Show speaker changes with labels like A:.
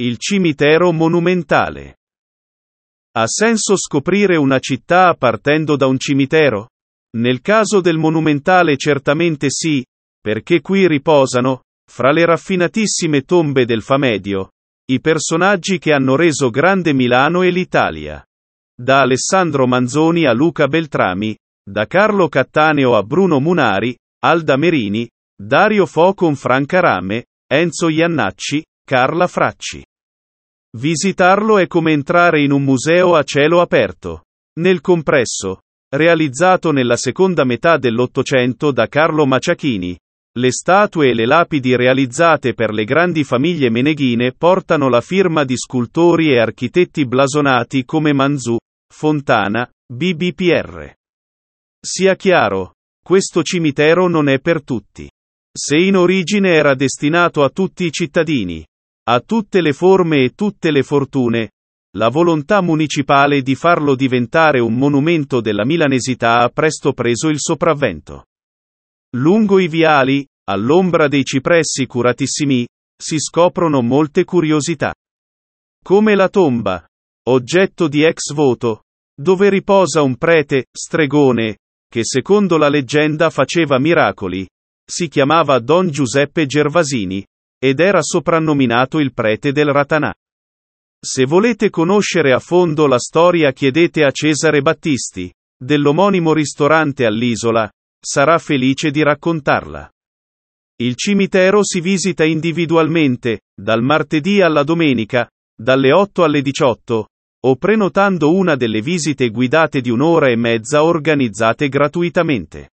A: Il cimitero monumentale. Ha senso scoprire una città partendo da un cimitero? Nel caso del monumentale certamente sì, perché qui riposano, fra le raffinatissime tombe del Famedio, i personaggi che hanno reso grande Milano e l'Italia. Da Alessandro Manzoni a Luca Beltrami, da Carlo Cattaneo a Bruno Munari, Alda Merini, Dario Fo con Franca Rame, Enzo Iannacci, Carla Fracci. Visitarlo è come entrare in un museo a cielo aperto. Nel compresso, realizzato nella seconda metà dell'Ottocento da Carlo Maciachini, le statue e le lapidi realizzate per le grandi famiglie meneghine portano la firma di scultori e architetti blasonati come Manzù, Fontana, BBPR. Sia chiaro, questo cimitero non è per tutti. Se in origine era destinato a tutti i cittadini, a tutte le forme e tutte le fortune, la volontà municipale di farlo diventare un monumento della milanesità ha presto preso il sopravvento. Lungo i viali, all'ombra dei cipressi curatissimi, si scoprono molte curiosità. Come la tomba, oggetto di ex voto, dove riposa un prete, stregone, che secondo la leggenda faceva miracoli, si chiamava Don Giuseppe Gervasini, ed era soprannominato il prete del Ratanà. Se volete conoscere a fondo la storia chiedete a Cesare Battisti, dell'omonimo ristorante all'isola, sarà felice di raccontarla. Il cimitero si visita individualmente, dal martedì alla domenica, dalle 8 alle 18, o prenotando una delle visite guidate di un'ora e mezza organizzate gratuitamente.